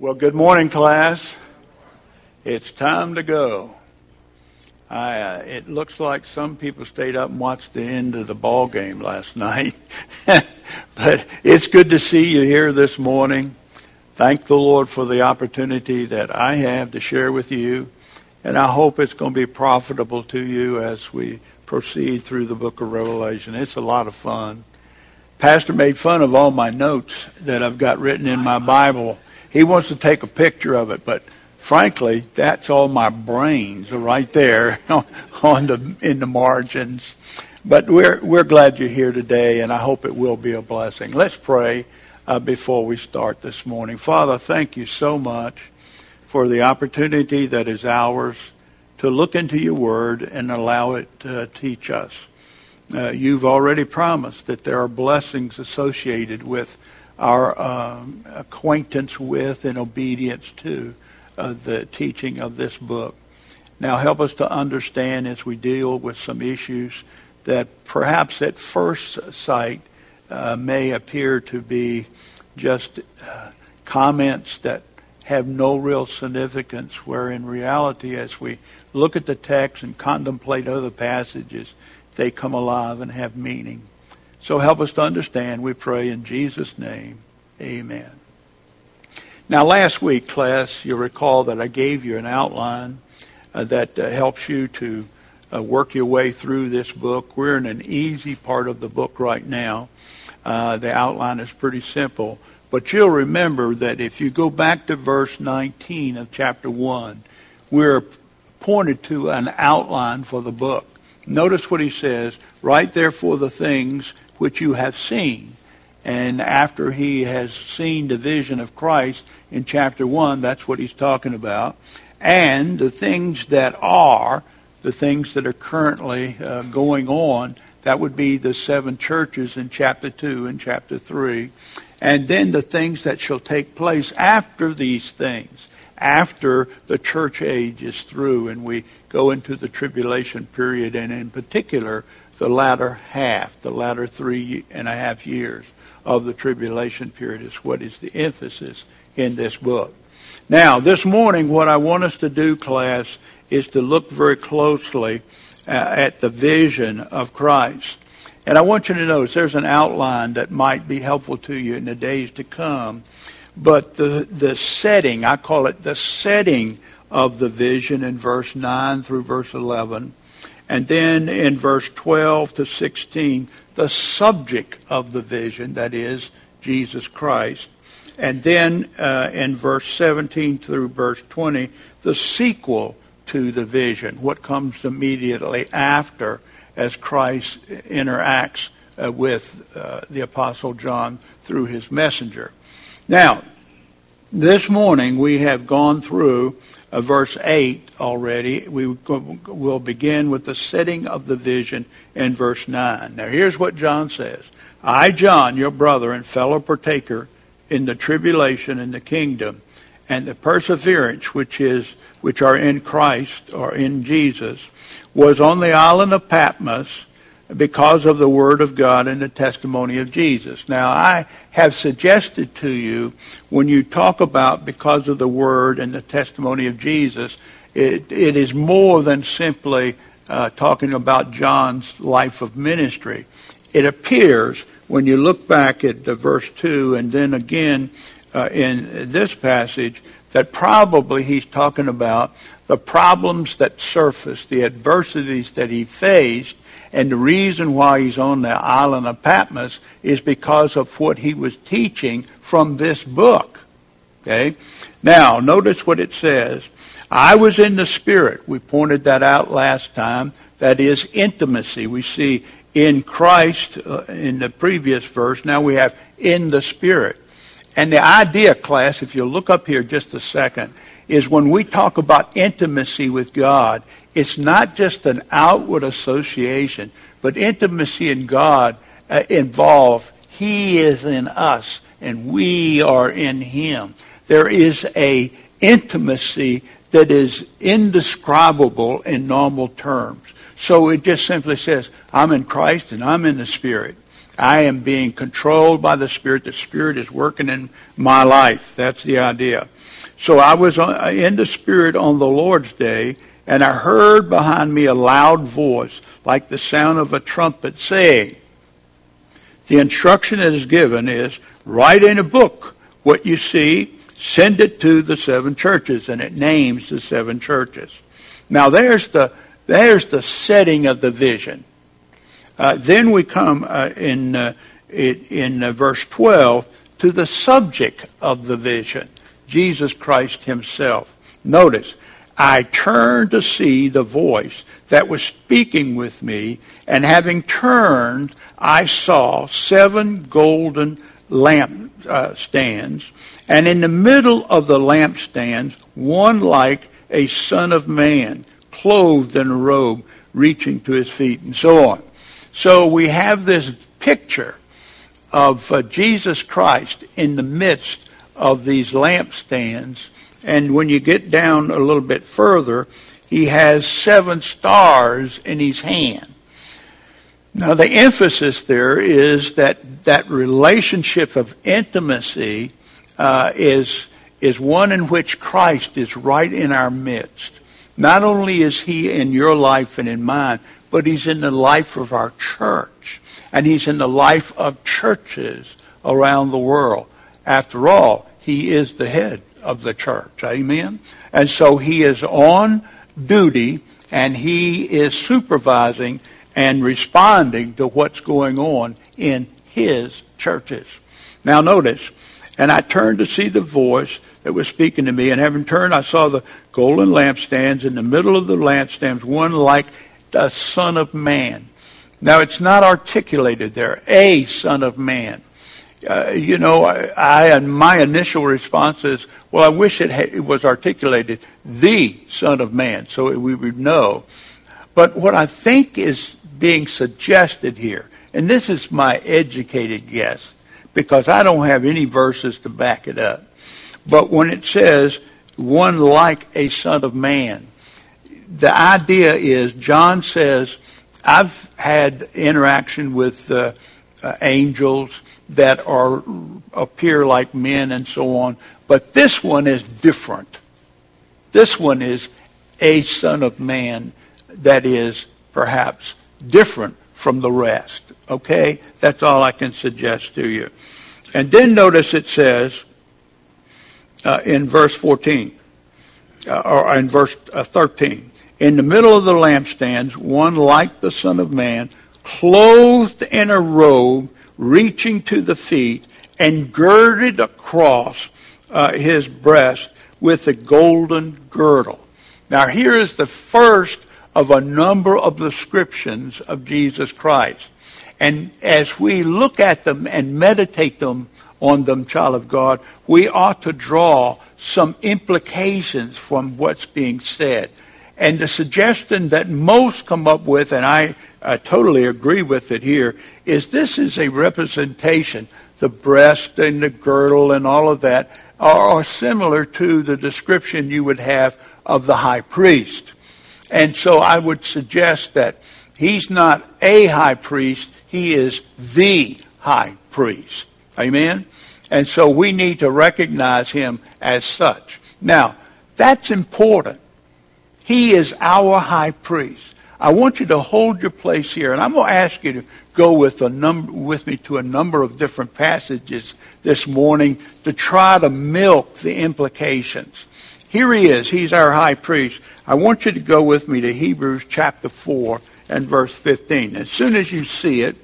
Well, good morning, class. It's time to go. I, uh, it looks like some people stayed up and watched the end of the ball game last night. but it's good to see you here this morning. Thank the Lord for the opportunity that I have to share with you. And I hope it's going to be profitable to you as we proceed through the book of Revelation. It's a lot of fun. Pastor made fun of all my notes that I've got written in my Bible he wants to take a picture of it, but frankly, that's all my brains right there on the in the margins. But we're we're glad you're here today, and I hope it will be a blessing. Let's pray uh, before we start this morning. Father, thank you so much for the opportunity that is ours to look into your word and allow it to teach us. Uh, you've already promised that there are blessings associated with our um, acquaintance with and obedience to uh, the teaching of this book. Now, help us to understand as we deal with some issues that perhaps at first sight uh, may appear to be just uh, comments that have no real significance, where in reality, as we look at the text and contemplate other passages, they come alive and have meaning. So help us to understand, we pray in Jesus' name. Amen. Now, last week, class, you'll recall that I gave you an outline uh, that uh, helps you to uh, work your way through this book. We're in an easy part of the book right now. Uh, the outline is pretty simple. But you'll remember that if you go back to verse 19 of chapter 1, we're pointed to an outline for the book. Notice what he says, Write therefore the things which you have seen. And after he has seen the vision of Christ in chapter 1, that's what he's talking about. And the things that are, the things that are currently uh, going on, that would be the seven churches in chapter 2 and chapter 3. And then the things that shall take place after these things, after the church age is through and we go into the tribulation period, and in particular, the latter half, the latter three and a half years of the tribulation period is what is the emphasis in this book. Now, this morning, what I want us to do, class, is to look very closely uh, at the vision of Christ. And I want you to notice there's an outline that might be helpful to you in the days to come. But the, the setting, I call it the setting of the vision in verse 9 through verse 11. And then in verse 12 to 16, the subject of the vision, that is, Jesus Christ. And then uh, in verse 17 through verse 20, the sequel to the vision, what comes immediately after as Christ interacts uh, with uh, the Apostle John through his messenger. Now, this morning we have gone through uh, verse 8 already. We will begin with the setting of the vision in verse 9. Now, here's what John says I, John, your brother and fellow partaker in the tribulation and the kingdom and the perseverance which is which are in Christ or in Jesus was on the island of Patmos because of the Word of God and the testimony of Jesus. Now, I have suggested to you when you talk about because of the Word and the testimony of Jesus, it, it is more than simply uh, talking about John's life of ministry. It appears when you look back at the verse 2 and then again uh, in this passage that probably he's talking about the problems that surfaced, the adversities that he faced and the reason why he's on the island of Patmos is because of what he was teaching from this book. Okay? Now, notice what it says. I was in the Spirit. We pointed that out last time. That is intimacy. We see in Christ uh, in the previous verse. Now we have in the Spirit. And the idea, class, if you look up here just a second, is when we talk about intimacy with God, it's not just an outward association, but intimacy in God uh, He is in us and we are in Him. There is a intimacy that is indescribable in normal terms. So it just simply says, I'm in Christ and I'm in the Spirit. I am being controlled by the Spirit. The Spirit is working in my life. That's the idea. So I was in the Spirit on the Lord's day, and I heard behind me a loud voice, like the sound of a trumpet, saying, The instruction that is given is, write in a book what you see, send it to the seven churches, and it names the seven churches. Now there's the, there's the setting of the vision. Uh, then we come uh, in, uh, in uh, verse 12 to the subject of the vision, Jesus Christ himself. Notice, I turned to see the voice that was speaking with me, and having turned, I saw seven golden lamp uh, stands, and in the middle of the lampstands, one like a son of man, clothed in a robe reaching to his feet, and so on. So we have this picture of uh, Jesus Christ in the midst of these lampstands. And when you get down a little bit further, he has seven stars in his hand. Now the emphasis there is that that relationship of intimacy uh, is is one in which Christ is right in our midst. Not only is he in your life and in mine, but he's in the life of our church. And he's in the life of churches around the world. After all, he is the head of the church. Amen? And so he is on duty and he is supervising and responding to what's going on in his churches. Now notice, and I turned to see the voice that was speaking to me, and having turned, I saw the golden lampstands. In the middle of the lampstands, one like the Son of Man. Now, it's not articulated there, a Son of Man. Uh, you know, I, I, and my initial response is, well, I wish it, ha- it was articulated, the Son of Man, so we would know. But what I think is being suggested here, and this is my educated guess, because I don't have any verses to back it up. But when it says, one like a Son of Man, the idea is John says, I've had interaction with uh, uh, angels that are appear like men and so on, but this one is different. This one is a son of man that is perhaps different from the rest. Okay? That's all I can suggest to you. And then notice it says uh, in verse 14, uh, or in verse uh, 13, in the middle of the lampstands, one like the Son of Man, clothed in a robe reaching to the feet, and girded across uh, his breast with a golden girdle. Now, here is the first of a number of descriptions of Jesus Christ. And as we look at them and meditate them on them, child of God, we ought to draw some implications from what's being said. And the suggestion that most come up with, and I, I totally agree with it here, is this is a representation. The breast and the girdle and all of that are, are similar to the description you would have of the high priest. And so I would suggest that he's not a high priest, he is the high priest. Amen? And so we need to recognize him as such. Now, that's important he is our high priest. I want you to hold your place here, and I'm going to ask you to go with a number with me to a number of different passages this morning to try to milk the implications. Here he is. He's our high priest. I want you to go with me to Hebrews chapter 4 and verse 15. As soon as you see it,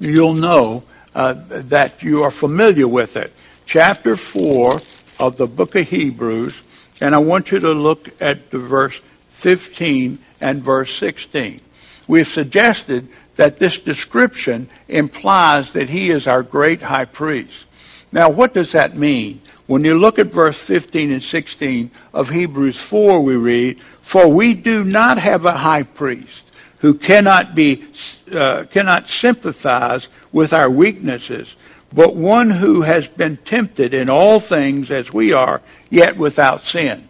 you'll know uh, that you are familiar with it. Chapter 4 of the book of Hebrews and I want you to look at the verse 15 and verse 16. We've suggested that this description implies that he is our great high priest. Now, what does that mean? When you look at verse 15 and 16 of Hebrews 4, we read, For we do not have a high priest who cannot be, uh, cannot sympathize with our weaknesses, but one who has been tempted in all things as we are, yet without sin.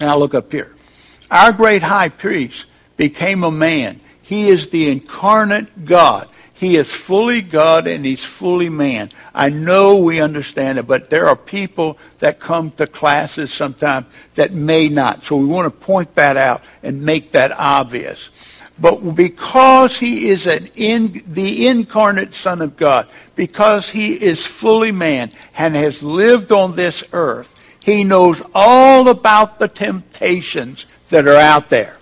Now look up here. Our great high priest became a man. He is the incarnate God. He is fully God and he's fully man. I know we understand it, but there are people that come to classes sometimes that may not. So we want to point that out and make that obvious. But because he is an in, the incarnate Son of God, because he is fully man and has lived on this earth, he knows all about the temptations that are out there.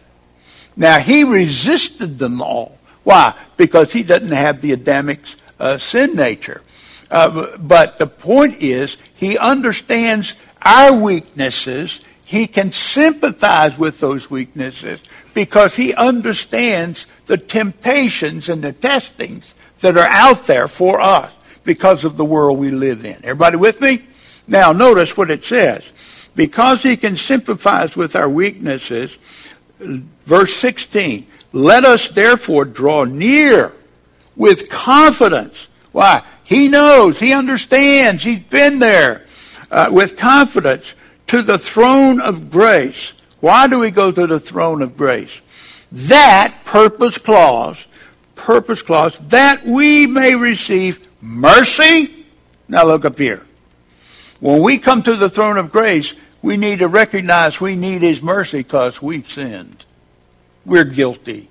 Now, he resisted them all. Why? Because he doesn't have the Adamic uh, sin nature. Uh, but the point is, he understands our weaknesses. He can sympathize with those weaknesses because he understands the temptations and the testings that are out there for us because of the world we live in. Everybody with me? Now, notice what it says. Because he can sympathize with our weaknesses, verse 16, let us therefore draw near with confidence. Why? He knows, he understands, he's been there uh, with confidence to the throne of grace. Why do we go to the throne of grace? That purpose clause, purpose clause, that we may receive mercy. Now look up here. When we come to the throne of grace, we need to recognize we need His mercy because we've sinned. We're guilty.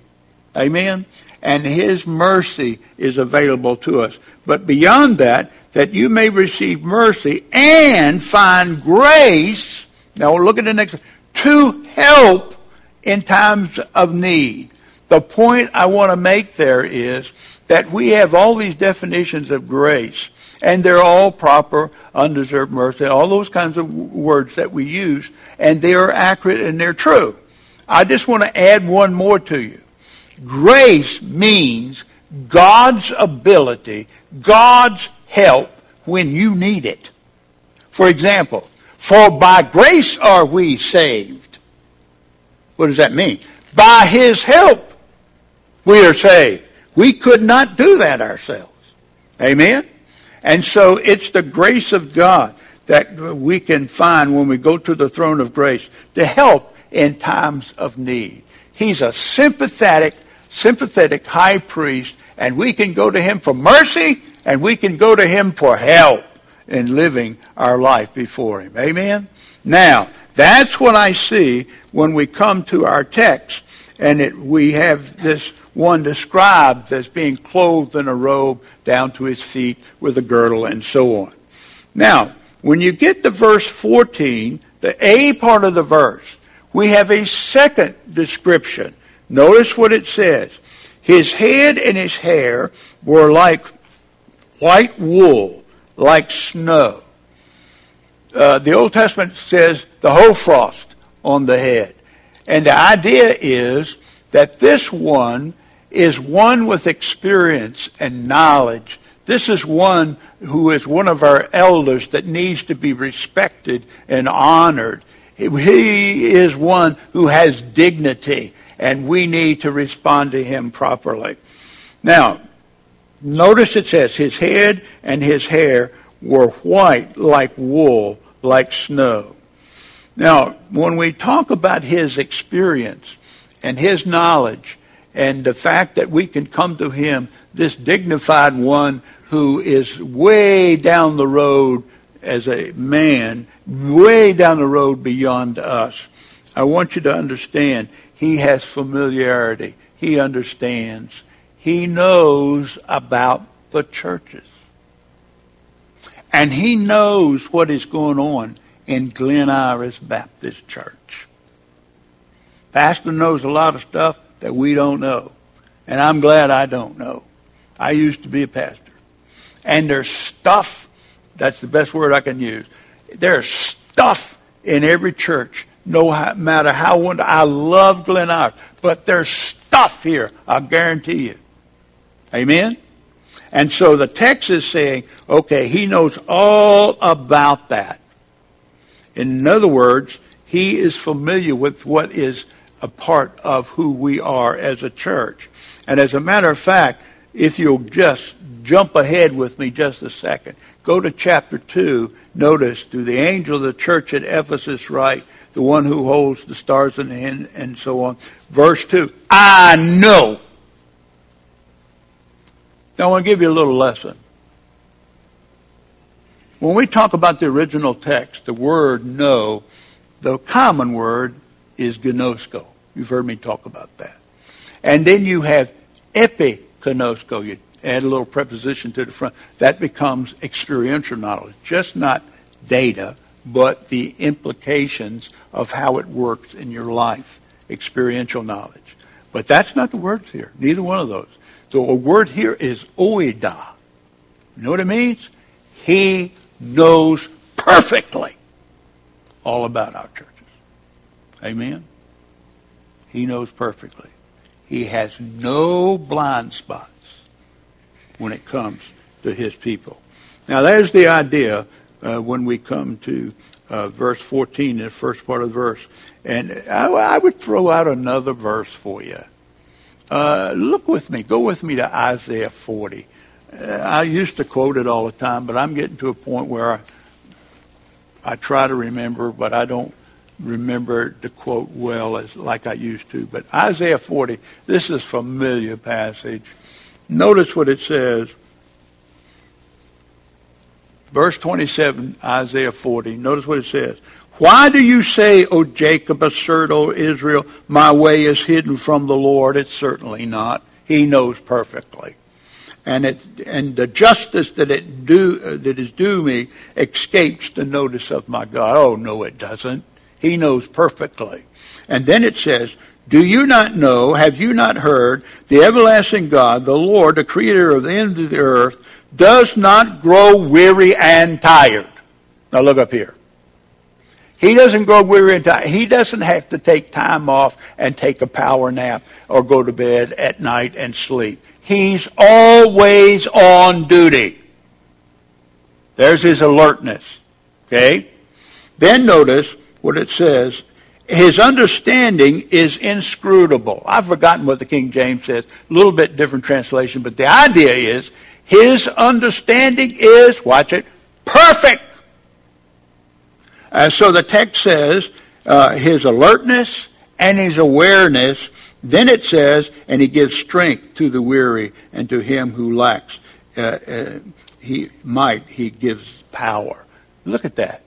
Amen? And His mercy is available to us. But beyond that, that you may receive mercy and find grace. Now look at the next. To help in times of need. The point I want to make there is that we have all these definitions of grace, and they're all proper, undeserved mercy, all those kinds of words that we use, and they are accurate and they're true. I just want to add one more to you. Grace means God's ability, God's help when you need it. For example, for by grace are we saved. What does that mean? By his help we are saved. We could not do that ourselves. Amen? And so it's the grace of God that we can find when we go to the throne of grace to help in times of need. He's a sympathetic, sympathetic high priest, and we can go to him for mercy, and we can go to him for help in living our life before him. Amen? Now, that's what I see when we come to our text, and it, we have this one described as being clothed in a robe down to his feet with a girdle and so on. Now, when you get to verse 14, the A part of the verse, we have a second description. Notice what it says. His head and his hair were like white wool, like snow. Uh, the Old Testament says the hoarfrost on the head. And the idea is that this one is one with experience and knowledge. This is one who is one of our elders that needs to be respected and honored. He is one who has dignity, and we need to respond to him properly. Now, notice it says, his head and his hair were white like wool, like snow. Now, when we talk about his experience and his knowledge, and the fact that we can come to him, this dignified one who is way down the road as a man, way down the road beyond us. I want you to understand, he has familiarity. He understands. He knows about the churches. And he knows what is going on in Glen Iris Baptist Church. Pastor knows a lot of stuff that we don't know. And I'm glad I don't know. I used to be a pastor. And there's stuff, that's the best word I can use. There's stuff in every church, no matter how one. I love Glen Iris, but there's stuff here, I guarantee you. Amen? And so the text is saying, okay, he knows all about that. In other words, he is familiar with what is a part of who we are as a church. And as a matter of fact, if you'll just jump ahead with me just a second, go to chapter 2. Notice, do the angel of the church at Ephesus write, the one who holds the stars in the hand and so on. Verse 2, I know Now, I want to give you a little lesson. When we talk about the original text, the word know, the common word is gnosko. You've heard me talk about that. And then you have epignosko. You add a little preposition to the front. That becomes experiential knowledge. Just not data, but the implications of how it works in your life. Experiential knowledge. But that's not the words here. Neither one of those. So a word here is oida. You know what it means? He knows perfectly all about our churches. Amen? He knows perfectly. He has no blind spots when it comes to his people. Now, there's the idea uh, when we come to uh, verse 14, the first part of the verse. And I, I would throw out another verse for you. Uh, look with me. Go with me to Isaiah 40. Uh, I used to quote it all the time, but I'm getting to a point where I, I try to remember, but I don't remember the quote well as like I used to. But Isaiah 40, this is familiar passage. Notice what it says. Verse 27, Isaiah 40. Notice what it says. Why do you say, O Jacob, assert, O Israel, my way is hidden from the Lord? It's certainly not. He knows perfectly. And it, and the justice that it do, that is due me escapes the notice of my God. Oh, no, it doesn't. He knows perfectly. And then it says, do you not know, have you not heard, the everlasting God, the Lord, the creator of the ends of the earth, does not grow weary and tired. Now look up here. He doesn't grow weary and tired. He doesn't have to take time off and take a power nap or go to bed at night and sleep. He's always on duty. There's his alertness. Okay? Then notice what it says. His understanding is inscrutable. I've forgotten what the King James says. A little bit different translation, but the idea is his understanding is, watch it, perfect. And so the text says uh, his alertness and his awareness. Then it says, and he gives strength to the weary and to him who lacks. Uh, uh, he might, he gives power. Look at that.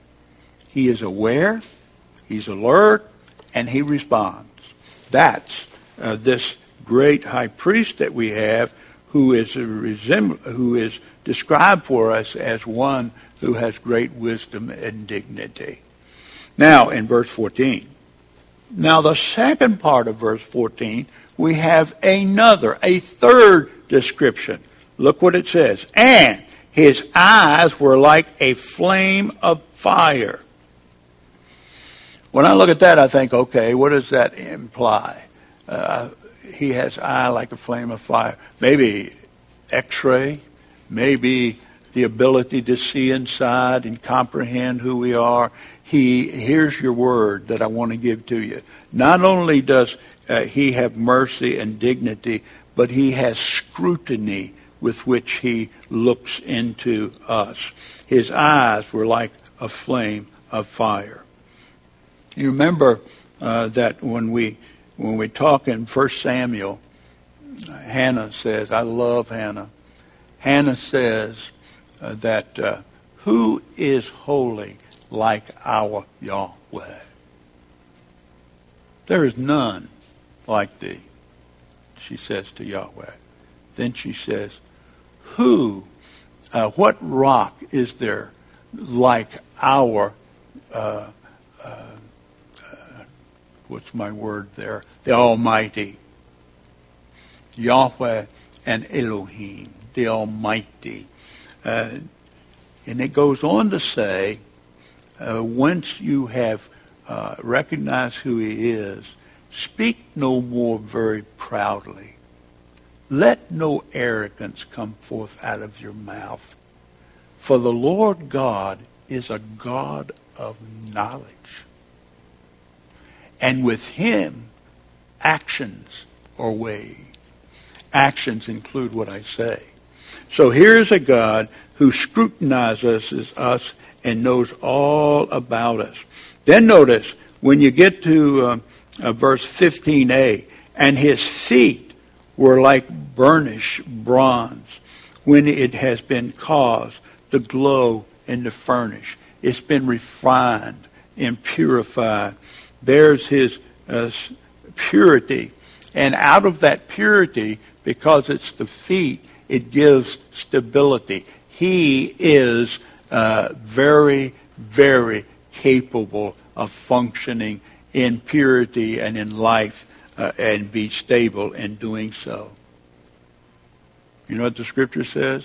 He is aware, he's alert, and he responds. That's uh, this great high priest that we have who is, who is described for us as one who has great wisdom and dignity. Now, in verse 14. Now, the second part of verse 14, we have another, a third description. Look what it says. And his eyes were like a flame of fire. When I look at that, I think, okay, what does that imply? Uh, he has eye like a flame of fire. Maybe X-ray, maybe the ability to see inside and comprehend who we are. He here's your word that I want to give to you. Not only does uh, he have mercy and dignity, but he has scrutiny with which he looks into us. His eyes were like a flame of fire. You remember uh, that when we when we talk in First Samuel, Hannah says, "I love Hannah." Hannah says uh, that uh, who is holy like our Yahweh? There is none like thee, she says to Yahweh. Then she says, Who, uh, what rock is there like our, uh, uh, what's my word there? The Almighty. Yahweh and Elohim, the Almighty. Uh, and it goes on to say, uh, once you have uh, recognized who he is, speak no more very proudly. Let no arrogance come forth out of your mouth. For the Lord God is a God of knowledge. And with him, actions are weighed. Actions include what I say. So here's a God who scrutinizes us and knows all about us. Then notice when you get to uh, uh, verse 15a, and his feet were like burnished bronze, when it has been caused to glow and to furnish. It's been refined and purified. There's his uh, purity. And out of that purity, because it's the feet, it gives stability. He is uh, very, very capable of functioning in purity and in life uh, and be stable in doing so. You know what the scripture says?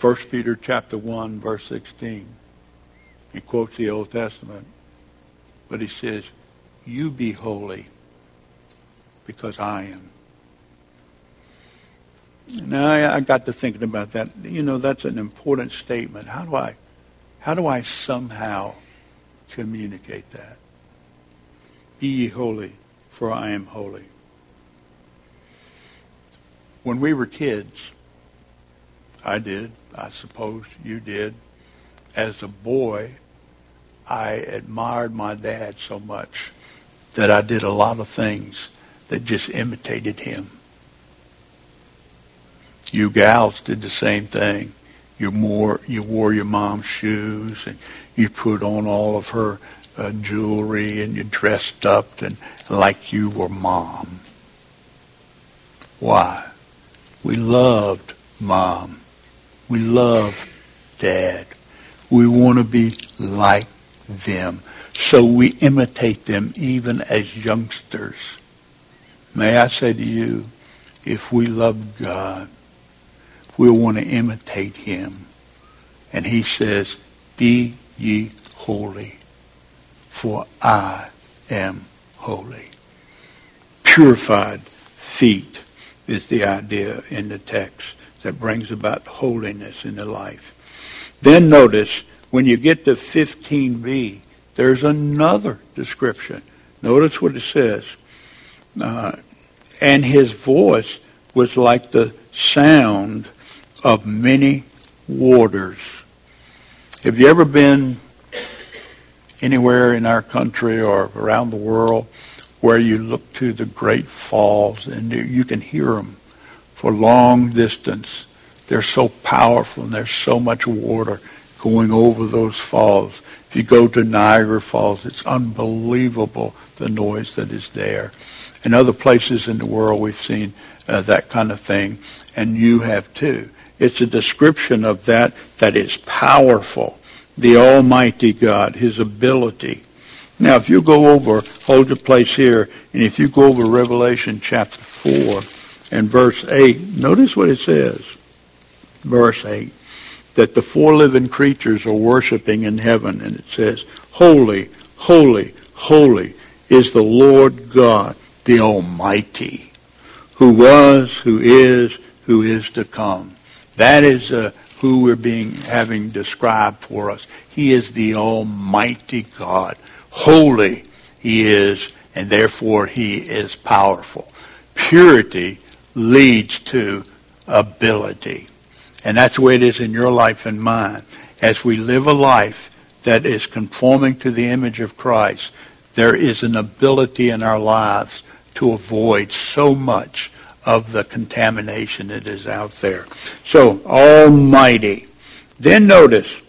1 Peter chapter 1 verse 16. He quotes the Old Testament. But he says, you be holy because I am. Now I, got to thinking about that. You know, that's an important statement. How do I, how do I somehow communicate that? Be ye holy, for I am holy. When we were kids, I did, I suppose you did. As a boy, I admired my dad so much that I did a lot of things that just imitated him. You gals did the same thing. You wore you wore your mom's shoes and you put on all of her uh, jewelry and you dressed up and like you were mom. Why? We loved mom. We love dad. We want to be like them. So we imitate them even as youngsters. May I say to you, if we love God, we'll want to imitate him. And he says, be ye holy, for I am holy. Purified feet is the idea in the text that brings about holiness in the life. Then notice, when you get to 15b, there's another description. Notice what it says. Uh, and his voice was like the sound of many waters. Have you ever been anywhere in our country or around the world where you look to the great falls and you can hear them for long distance? They're so powerful and there's so much water going over those falls. If you go to Niagara Falls, it's unbelievable the noise that is there. In other places in the world, we've seen uh, that kind of thing, and you have too. It's a description of that that is powerful. The Almighty God, His ability. Now, if you go over, hold your place here, and if you go over Revelation chapter 4 and verse 8, notice what it says. Verse 8 that the four living creatures are worshiping in heaven, and it says, Holy, holy, holy is the Lord God, the Almighty, who was, who is, who is to come. That is uh, who we're being having described for us. He is the Almighty God. Holy He is, and therefore He is powerful. Purity leads to ability. And that's the way it is in your life and mine. As we live a life that is conforming to the image of Christ, there is an ability in our lives to avoid so much of the contamination that is out there. So, Almighty. Then notice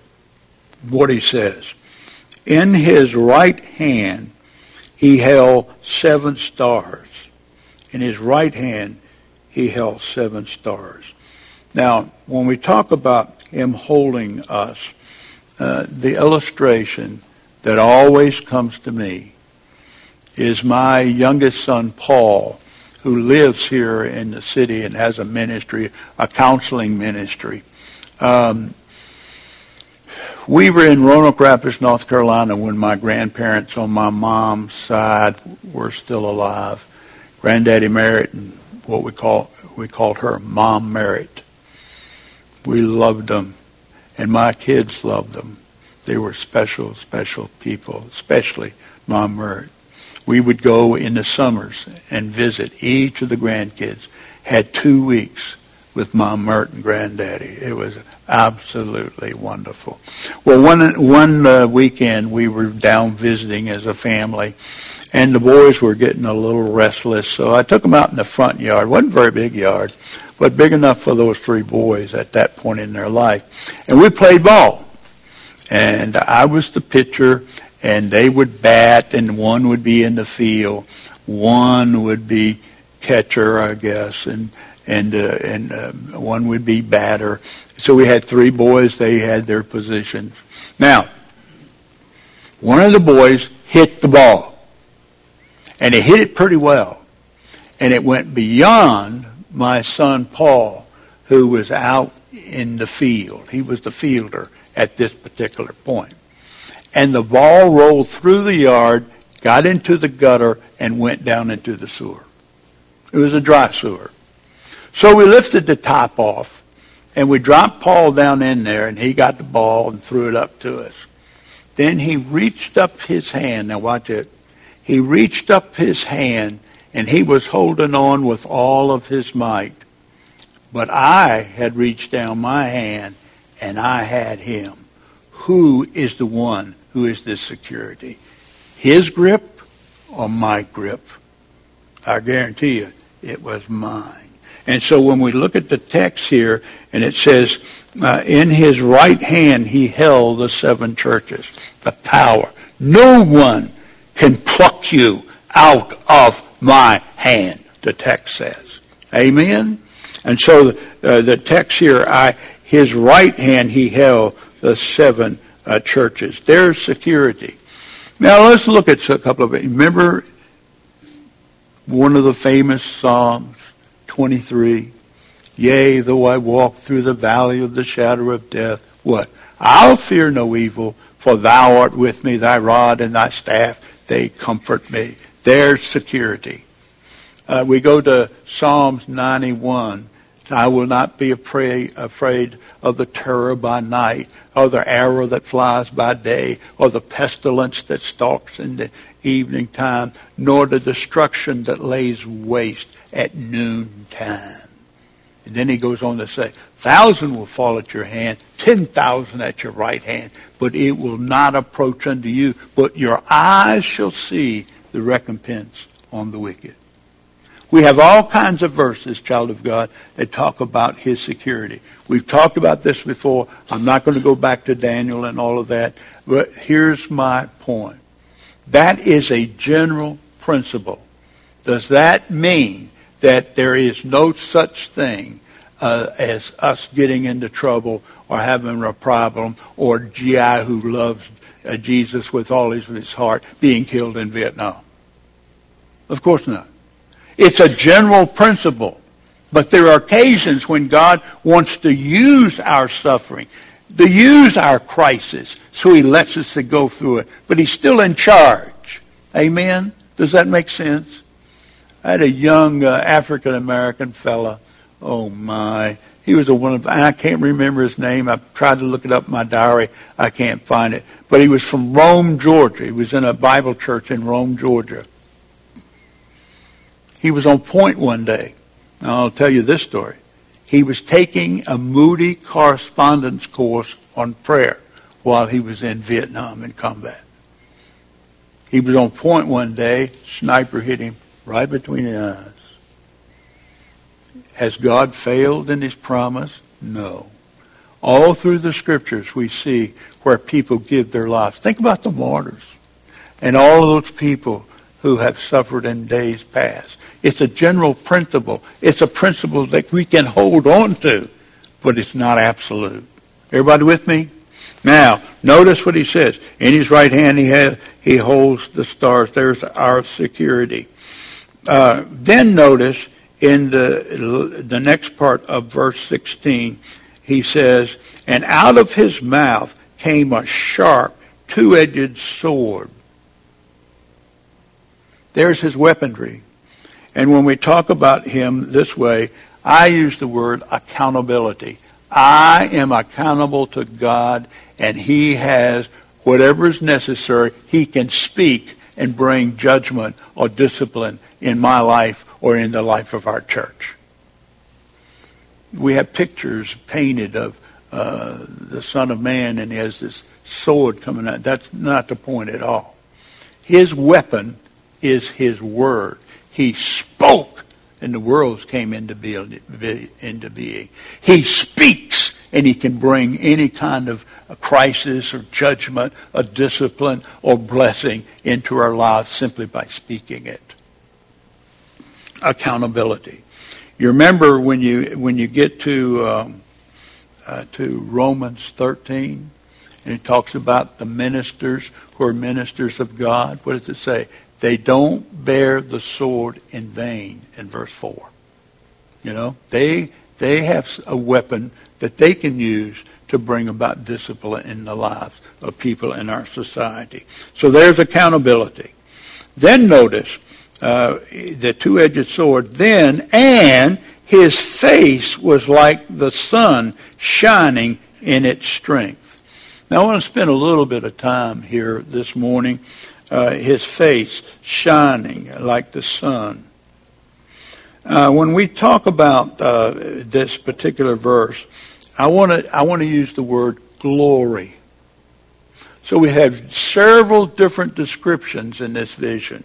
what he says. In his right hand he held seven stars. In his right hand he held seven stars. Now, when we talk about him holding us, uh, the illustration that always comes to me is my youngest son, Paul, who lives here in the city and has a ministry, a counseling ministry. Um, we were in Roanoke Rapids, North Carolina when my grandparents on my mom's side were still alive. Granddaddy Merritt and what we call we called her Mom Merritt. We loved them, and my kids loved them. They were special, special people, especially Mom Merritt. We would go in the summers and visit each of the grandkids. Had two weeks with Mom Mert and Granddaddy. It was absolutely wonderful. Well, one one uh, weekend we were down visiting as a family, and the boys were getting a little restless, so I took them out in the front yard. Wasn't very big yard, but big enough for those three boys at that point in their life. And we played ball. And I was the pitcher, and they would bat, and one would be in the field. One would be catcher, I guess, and and uh, and uh, one would be batter. So we had three boys. They had their positions. Now, one of the boys hit the ball, and he hit it pretty well, and it went beyond my son Paul, who was out in the field. He was the fielder at this particular point. And the ball rolled through the yard, got into the gutter, and went down into the sewer. It was a dry sewer. So we lifted the top off, and we dropped Paul down in there, and he got the ball and threw it up to us. Then he reached up his hand. Now watch it. He reached up his hand and he was holding on with all of his might. But I had reached down my hand and I had him. Who is the one who is this security? His grip or my grip? I guarantee you it was mine. And so when we look at the text here, and it says, uh, in his right hand he held the seven churches, the power. No one can pluck you out of my hand, the text says. Amen? And so uh, the text here, I, his right hand he held the seven uh, churches. There's security. Now let's look at a couple of. Remember one of the famous Psalms, 23? Yea, though I walk through the valley of the shadow of death, what? I'll fear no evil, for thou art with me, thy rod and thy staff, they comfort me their security. Uh, we go to Psalms 91. I will not be afraid, of the terror by night, or the arrow that flies by day, or the pestilence that stalks in the evening time, nor the destruction that lays waste at noon time. And then he goes on to say, thousand will fall at your hand, ten thousand at your right hand, but it will not approach unto you, but your eyes shall see the recompense on the wicked. We have all kinds of verses, child of God, that talk about his security. We've talked about this before. I'm not going to go back to Daniel and all of that, but here's my point. That is a general principle. Does that mean that there is no such thing uh, as us getting into trouble or having a problem or GI who loves uh, Jesus with all his, his heart being killed in Vietnam? Of course not. It's a general principle. But there are occasions when God wants to use our suffering, to use our crisis, so he lets us to go through it. But he's still in charge. Amen? Does that make sense? I had a young uh, African American fella. Oh my. He was a one of, I can't remember his name. I've tried to look it up in my diary. I can't find it. But he was from Rome, Georgia. He was in a Bible church in Rome, Georgia. He was on point one day. I'll tell you this story. He was taking a Moody correspondence course on prayer while he was in Vietnam in combat. He was on point one day. Sniper hit him right between the eyes. Has God failed in his promise? No. All through the scriptures we see where people give their lives. Think about the martyrs and all of those people who have suffered in days past. It's a general principle. It's a principle that we can hold on to, but it's not absolute. Everybody with me? Now, notice what he says. In his right hand he has, he holds the stars. There's our security. Uh, then notice in the, the next part of verse 16, he says, And out of his mouth came a sharp, two-edged sword. There's his weaponry. And when we talk about him this way, I use the word accountability. I am accountable to God, and he has whatever is necessary. He can speak and bring judgment or discipline in my life or in the life of our church. We have pictures painted of uh, the Son of Man, and he has this sword coming out. That's not the point at all. His weapon is his word. He spoke and the worlds came into being. He speaks and he can bring any kind of crisis or judgment, a discipline or blessing into our lives simply by speaking it. Accountability. You remember when you when you get to um, uh, to Romans 13, and it talks about the ministers who are ministers of God. What does it say? They don't bear the sword in vain in verse 4. You know, they they have a weapon that they can use to bring about discipline in the lives of people in our society. So there's accountability. Then notice uh, the two-edged sword. Then and his face was like the sun shining in its strength. Now I want to spend a little bit of time here this morning. Uh, his face shining like the sun. Uh, when we talk about uh, this particular verse, I want to I want to use the word glory. So we have several different descriptions in this vision.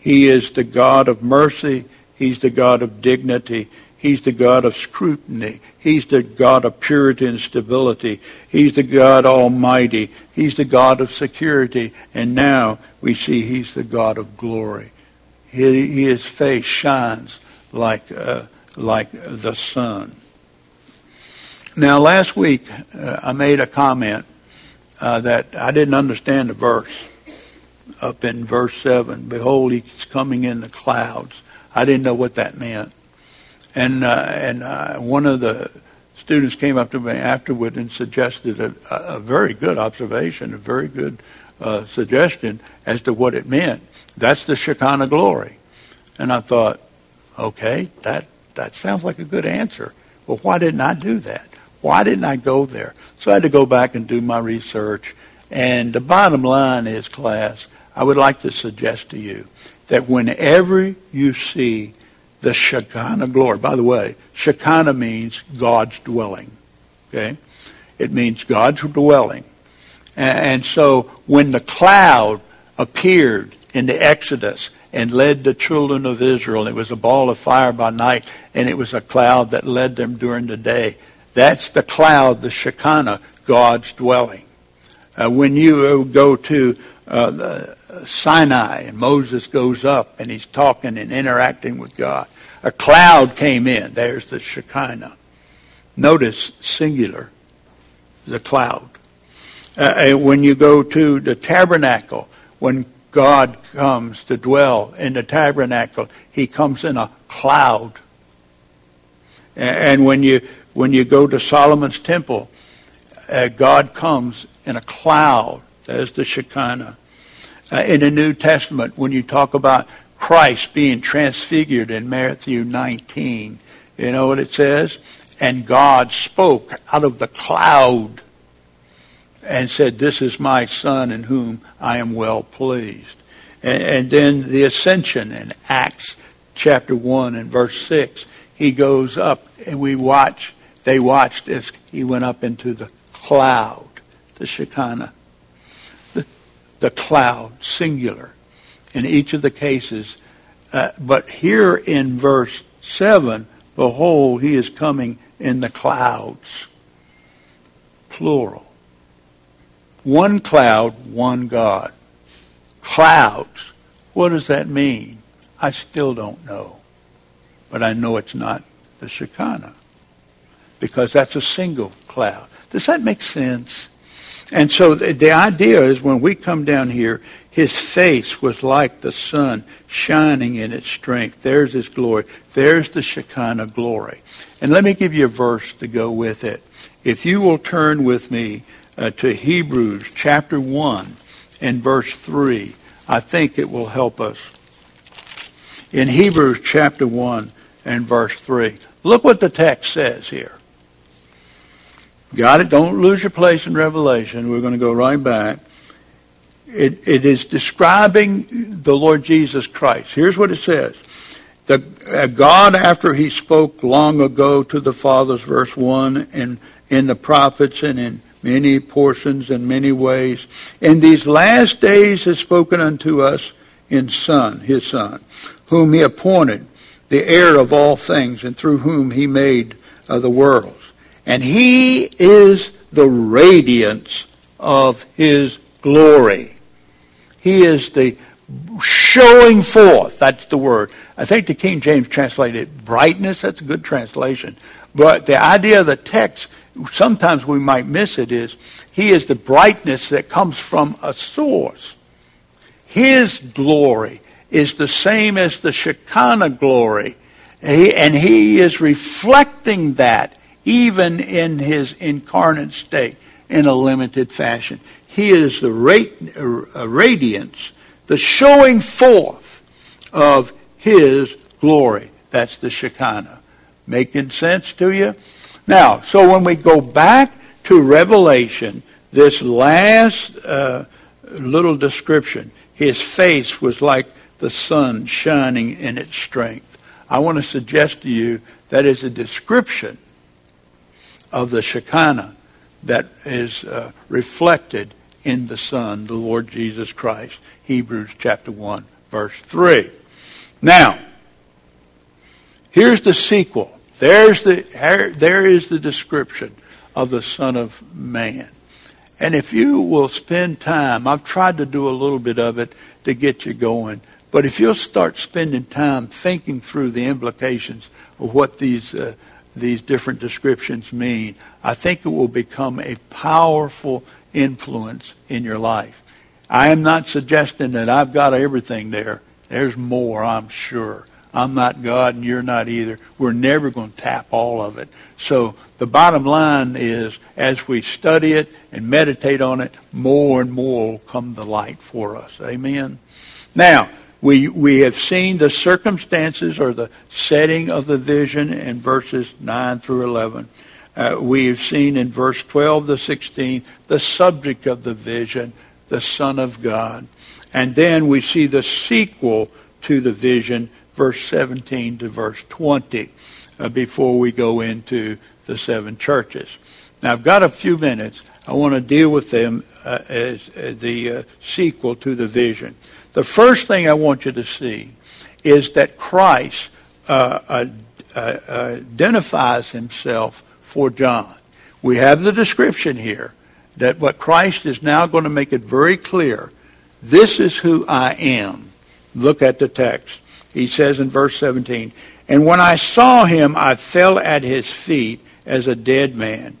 He is the God of mercy. He's the God of dignity. He's the God of scrutiny. He's the God of purity and stability. He's the God Almighty. He's the God of security. And now we see He's the God of glory. His face shines like uh, like the sun. Now, last week uh, I made a comment uh, that I didn't understand the verse up in verse seven. Behold, he's coming in the clouds. I didn't know what that meant, and uh, and uh, one of the students came up to me afterward and suggested a, a very good observation, a very good uh, suggestion as to what it meant. That's the Shekinah glory, and I thought Okay, that, that sounds like a good answer. Well, why didn't I do that? Why didn't I go there? So I had to go back and do my research. And the bottom line is, class, I would like to suggest to you that whenever you see the Shekinah glory, by the way, Shekinah means God's dwelling. Okay? It means God's dwelling. And so when the cloud appeared in the Exodus and led the children of Israel. It was a ball of fire by night, and it was a cloud that led them during the day. That's the cloud, the Shekinah, God's dwelling. Uh, when you uh, go to uh, the Sinai and Moses goes up and he's talking and interacting with God, a cloud came in. There's the Shekinah. Notice singular, the cloud. Uh, when you go to the tabernacle, when God comes to dwell in the tabernacle. He comes in a cloud. And when you when you go to Solomon's temple, uh, God comes in a cloud. That is the Shekinah. Uh, in the New Testament, when you talk about Christ being transfigured in Matthew 19, you know what it says? And God spoke out of the cloud and said, This is my son in whom I am well pleased. And, and then the ascension in Acts chapter 1 and verse 6. He goes up and we watch, they watched as he went up into the cloud, the Shekinah. The, cloud, singular, in each of the cases. Uh, but here in verse 7, behold, he is coming in the clouds, plural. One cloud, one God. Clouds. What does that mean? I still don't know. But I know it's not the Shekinah. Because that's a single cloud. Does that make sense? And so the, the idea is when we come down here, his face was like the sun shining in its strength. There's his glory. There's the Shekinah glory. And let me give you a verse to go with it. If you will turn with me uh, to Hebrews chapter 1 and verse 3. I think it will help us. In Hebrews chapter 1 and verse 3. Look what the text says here. Got it? Don't lose your place in Revelation. We're going to go right back. It, it is describing the Lord Jesus Christ. Here's what it says. The, uh, God, after he spoke long ago to the fathers, verse 1, and in the prophets and in many portions and many ways. In these last days has spoken unto us in Son, his Son, whom he appointed the heir of all things, and through whom he made uh, the worlds. And he is the radiance of his glory. He is the showing forth. That's the word. I think the King James translated brightness. That's a good translation. But the idea of the text, sometimes we might miss it, is he is the brightness that comes from a source. His glory is the same as the Shekinah glory. and he is reflecting that even in his incarnate state in a limited fashion. He is the radiance, the showing forth of his glory. That's the Shekinah. Making sense to you? Now, so when we go back to Revelation, this last uh, little description, his face was like the sun shining in its strength. I want to suggest to you that is a description of the Shekinah that is uh, reflected in the Son, the Lord Jesus Christ. Hebrews chapter 1, verse 3. Now, here's the sequel. There's the, there is the description of the Son of Man. And if you will spend time, I've tried to do a little bit of it to get you going, but if you'll start spending time thinking through the implications of what these uh, these different descriptions mean, I think it will become a powerful influence in your life. I am not suggesting that I've got everything there. There's more, I'm sure. I'm not God and you're not either. We're never going to tap all of it. So the bottom line is as we study it and meditate on it, more and more will come to light for us. Amen. Now, we, we have seen the circumstances or the setting of the vision in verses 9 through 11. Uh, we have seen in verse 12 to 16 the subject of the vision, the Son of God. And then we see the sequel to the vision, verse 17 to verse 20, uh, before we go into the seven churches. Now, I've got a few minutes. I want to deal with them uh, as, as, the uh, sequel to the vision. The first thing I want you to see is that Christ uh, uh, uh, identifies himself for John. We have the description here that what Christ is now going to make it very clear. This is who I am. Look at the text. He says in verse 17, And when I saw him, I fell at his feet as a dead man.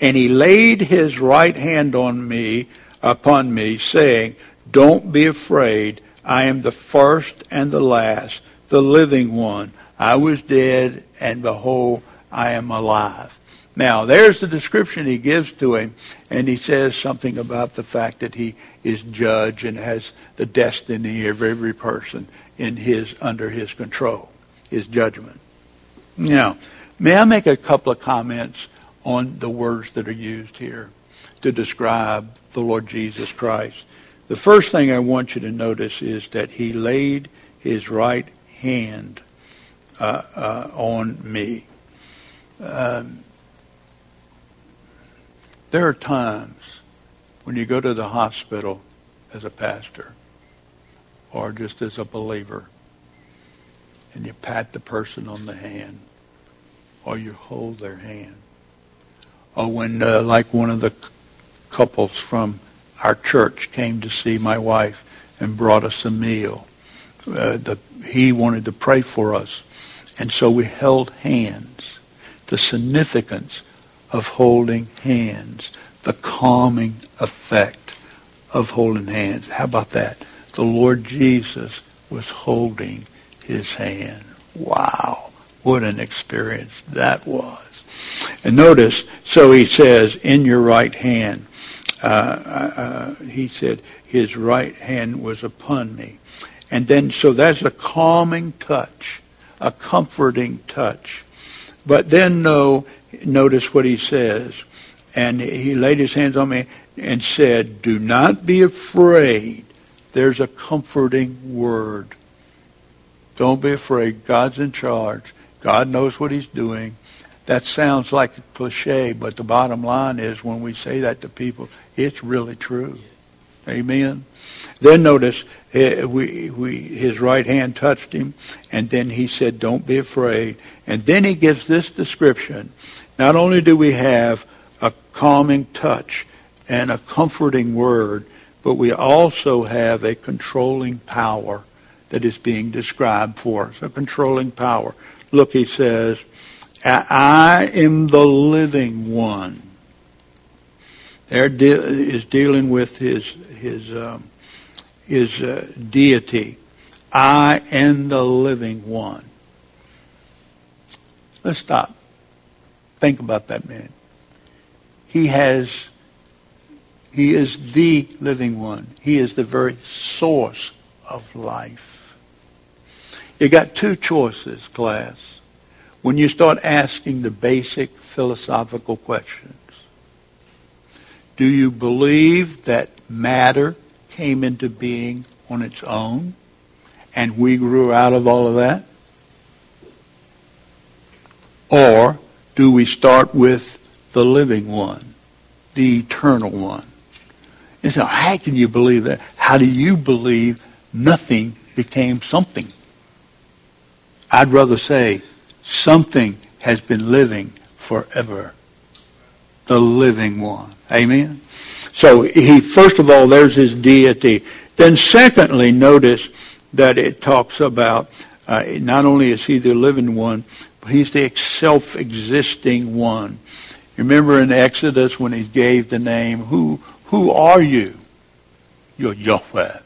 And he laid his right hand on me, upon me, saying, don't be afraid. I am the first and the last, the living one. I was dead, and behold, I am alive. Now, there's the description he gives to him, and he says something about the fact that he is judge and has the destiny of every person in his under his control, his judgment. Now, may I make a couple of comments on the words that are used here to describe the Lord Jesus Christ? The first thing I want you to notice is that he laid his right hand uh, uh, on me. Um, there are times when you go to the hospital as a pastor or just as a believer and you pat the person on the hand or you hold their hand. Or when, uh, like one of the couples from our church came to see my wife and brought us a meal. Uh, the, he wanted to pray for us. And so we held hands. The significance of holding hands. The calming effect of holding hands. How about that? The Lord Jesus was holding his hand. Wow. What an experience that was. And notice, so he says, in your right hand. Uh, uh, he said, his right hand was upon me. And then, so that's a calming touch, a comforting touch. But then, no, notice what he says. And he laid his hands on me and said, Do not be afraid. There's a comforting word. Don't be afraid. God's in charge. God knows what he's doing. That sounds like a cliche, but the bottom line is when we say that to people, it's really true. Amen. Then notice uh, we, we, his right hand touched him, and then he said, Don't be afraid. And then he gives this description. Not only do we have a calming touch and a comforting word, but we also have a controlling power that is being described for us, a controlling power. Look, he says, I am the living one. There de- is dealing with his his um, his uh, deity. I am the living one. Let's stop. Think about that man. He has he is the living one. He is the very source of life. You got two choices, class, when you start asking the basic philosophical questions. Do you believe that matter came into being on its own and we grew out of all of that? Or do we start with the living one, the eternal one? And so how can you believe that? How do you believe nothing became something? I'd rather say something has been living forever. The living one. Amen? So he, first of all, there's his deity. Then secondly, notice that it talks about uh, not only is he the living one, but he's the self-existing one. Remember in Exodus when he gave the name, who who are you? You're Yahweh.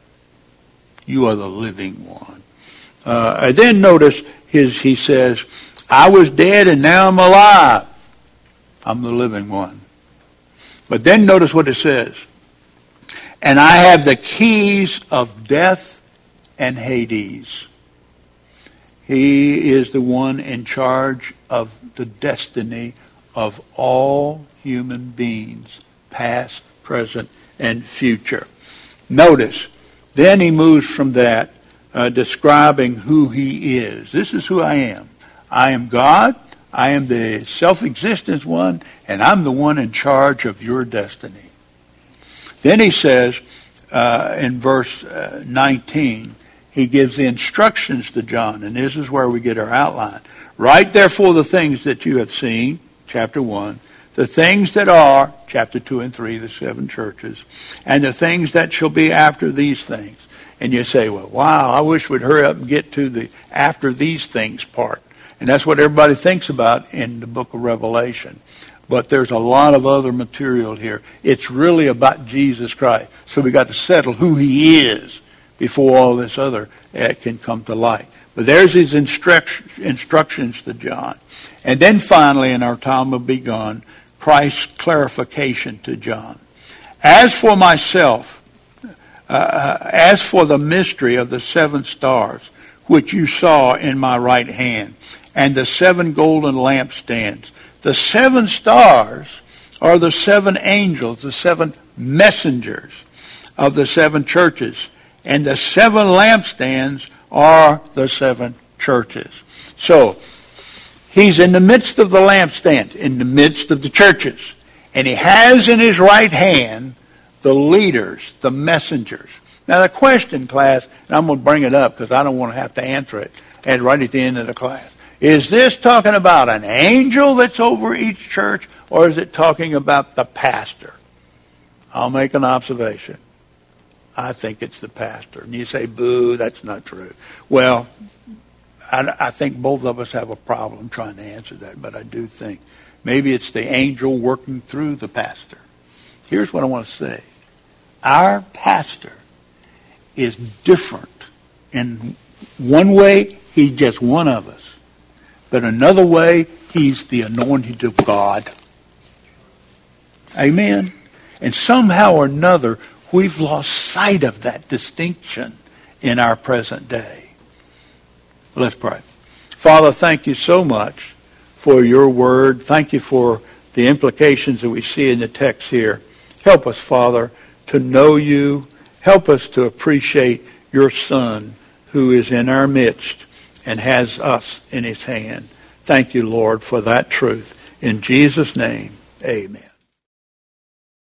You are the living one. Uh, then notice his, he says, I was dead and now I'm alive. I'm the living one. But then notice what it says. And I have the keys of death and Hades. He is the one in charge of the destiny of all human beings, past, present, and future. Notice, then he moves from that, uh, describing who he is. This is who I am. I am God. I am the self-existent one, and I'm the one in charge of your destiny. Then he says uh, in verse uh, 19, he gives the instructions to John, and this is where we get our outline. Write therefore the things that you have seen, chapter 1, the things that are, chapter 2 and 3, the seven churches, and the things that shall be after these things. And you say, well, wow, I wish we'd hurry up and get to the after these things part. And that's what everybody thinks about in the book of Revelation. But there's a lot of other material here. It's really about Jesus Christ. So we got to settle who he is before all this other uh, can come to light. But there's his instructions to John. And then finally, in our time will be gone, Christ's clarification to John. As for myself, Uh, uh, as for the mystery of the seven stars, which you saw in my right hand, and the seven golden lampstands, the seven stars are the seven angels, the seven messengers of the seven churches, and the seven lampstands are the seven churches. So, He's in the midst of the lampstand, in the midst of the churches. And he has in his right hand the leaders, the messengers. Now the question, class, and I'm going to bring it up because I don't want to have to answer it and right at the end of the class. Is this talking about an angel that's over each church or is it talking about the pastor? I'll make an observation. I think it's the pastor. And you say, boo, that's not true. Well, I, I think both of us have a problem trying to answer that, but I do think maybe it's the angel working through the pastor. Here's what I want to say. Our pastor is different. In one way, he's just one of us. But another way, he's the anointed of God. Amen. And somehow or another, we've lost sight of that distinction in our present day. Let's pray. Father, thank you so much for your word. Thank you for the implications that we see in the text here. Help us, Father, to know you. Help us to appreciate your Son who is in our midst and has us in his hand. Thank you, Lord, for that truth. In Jesus' name, amen.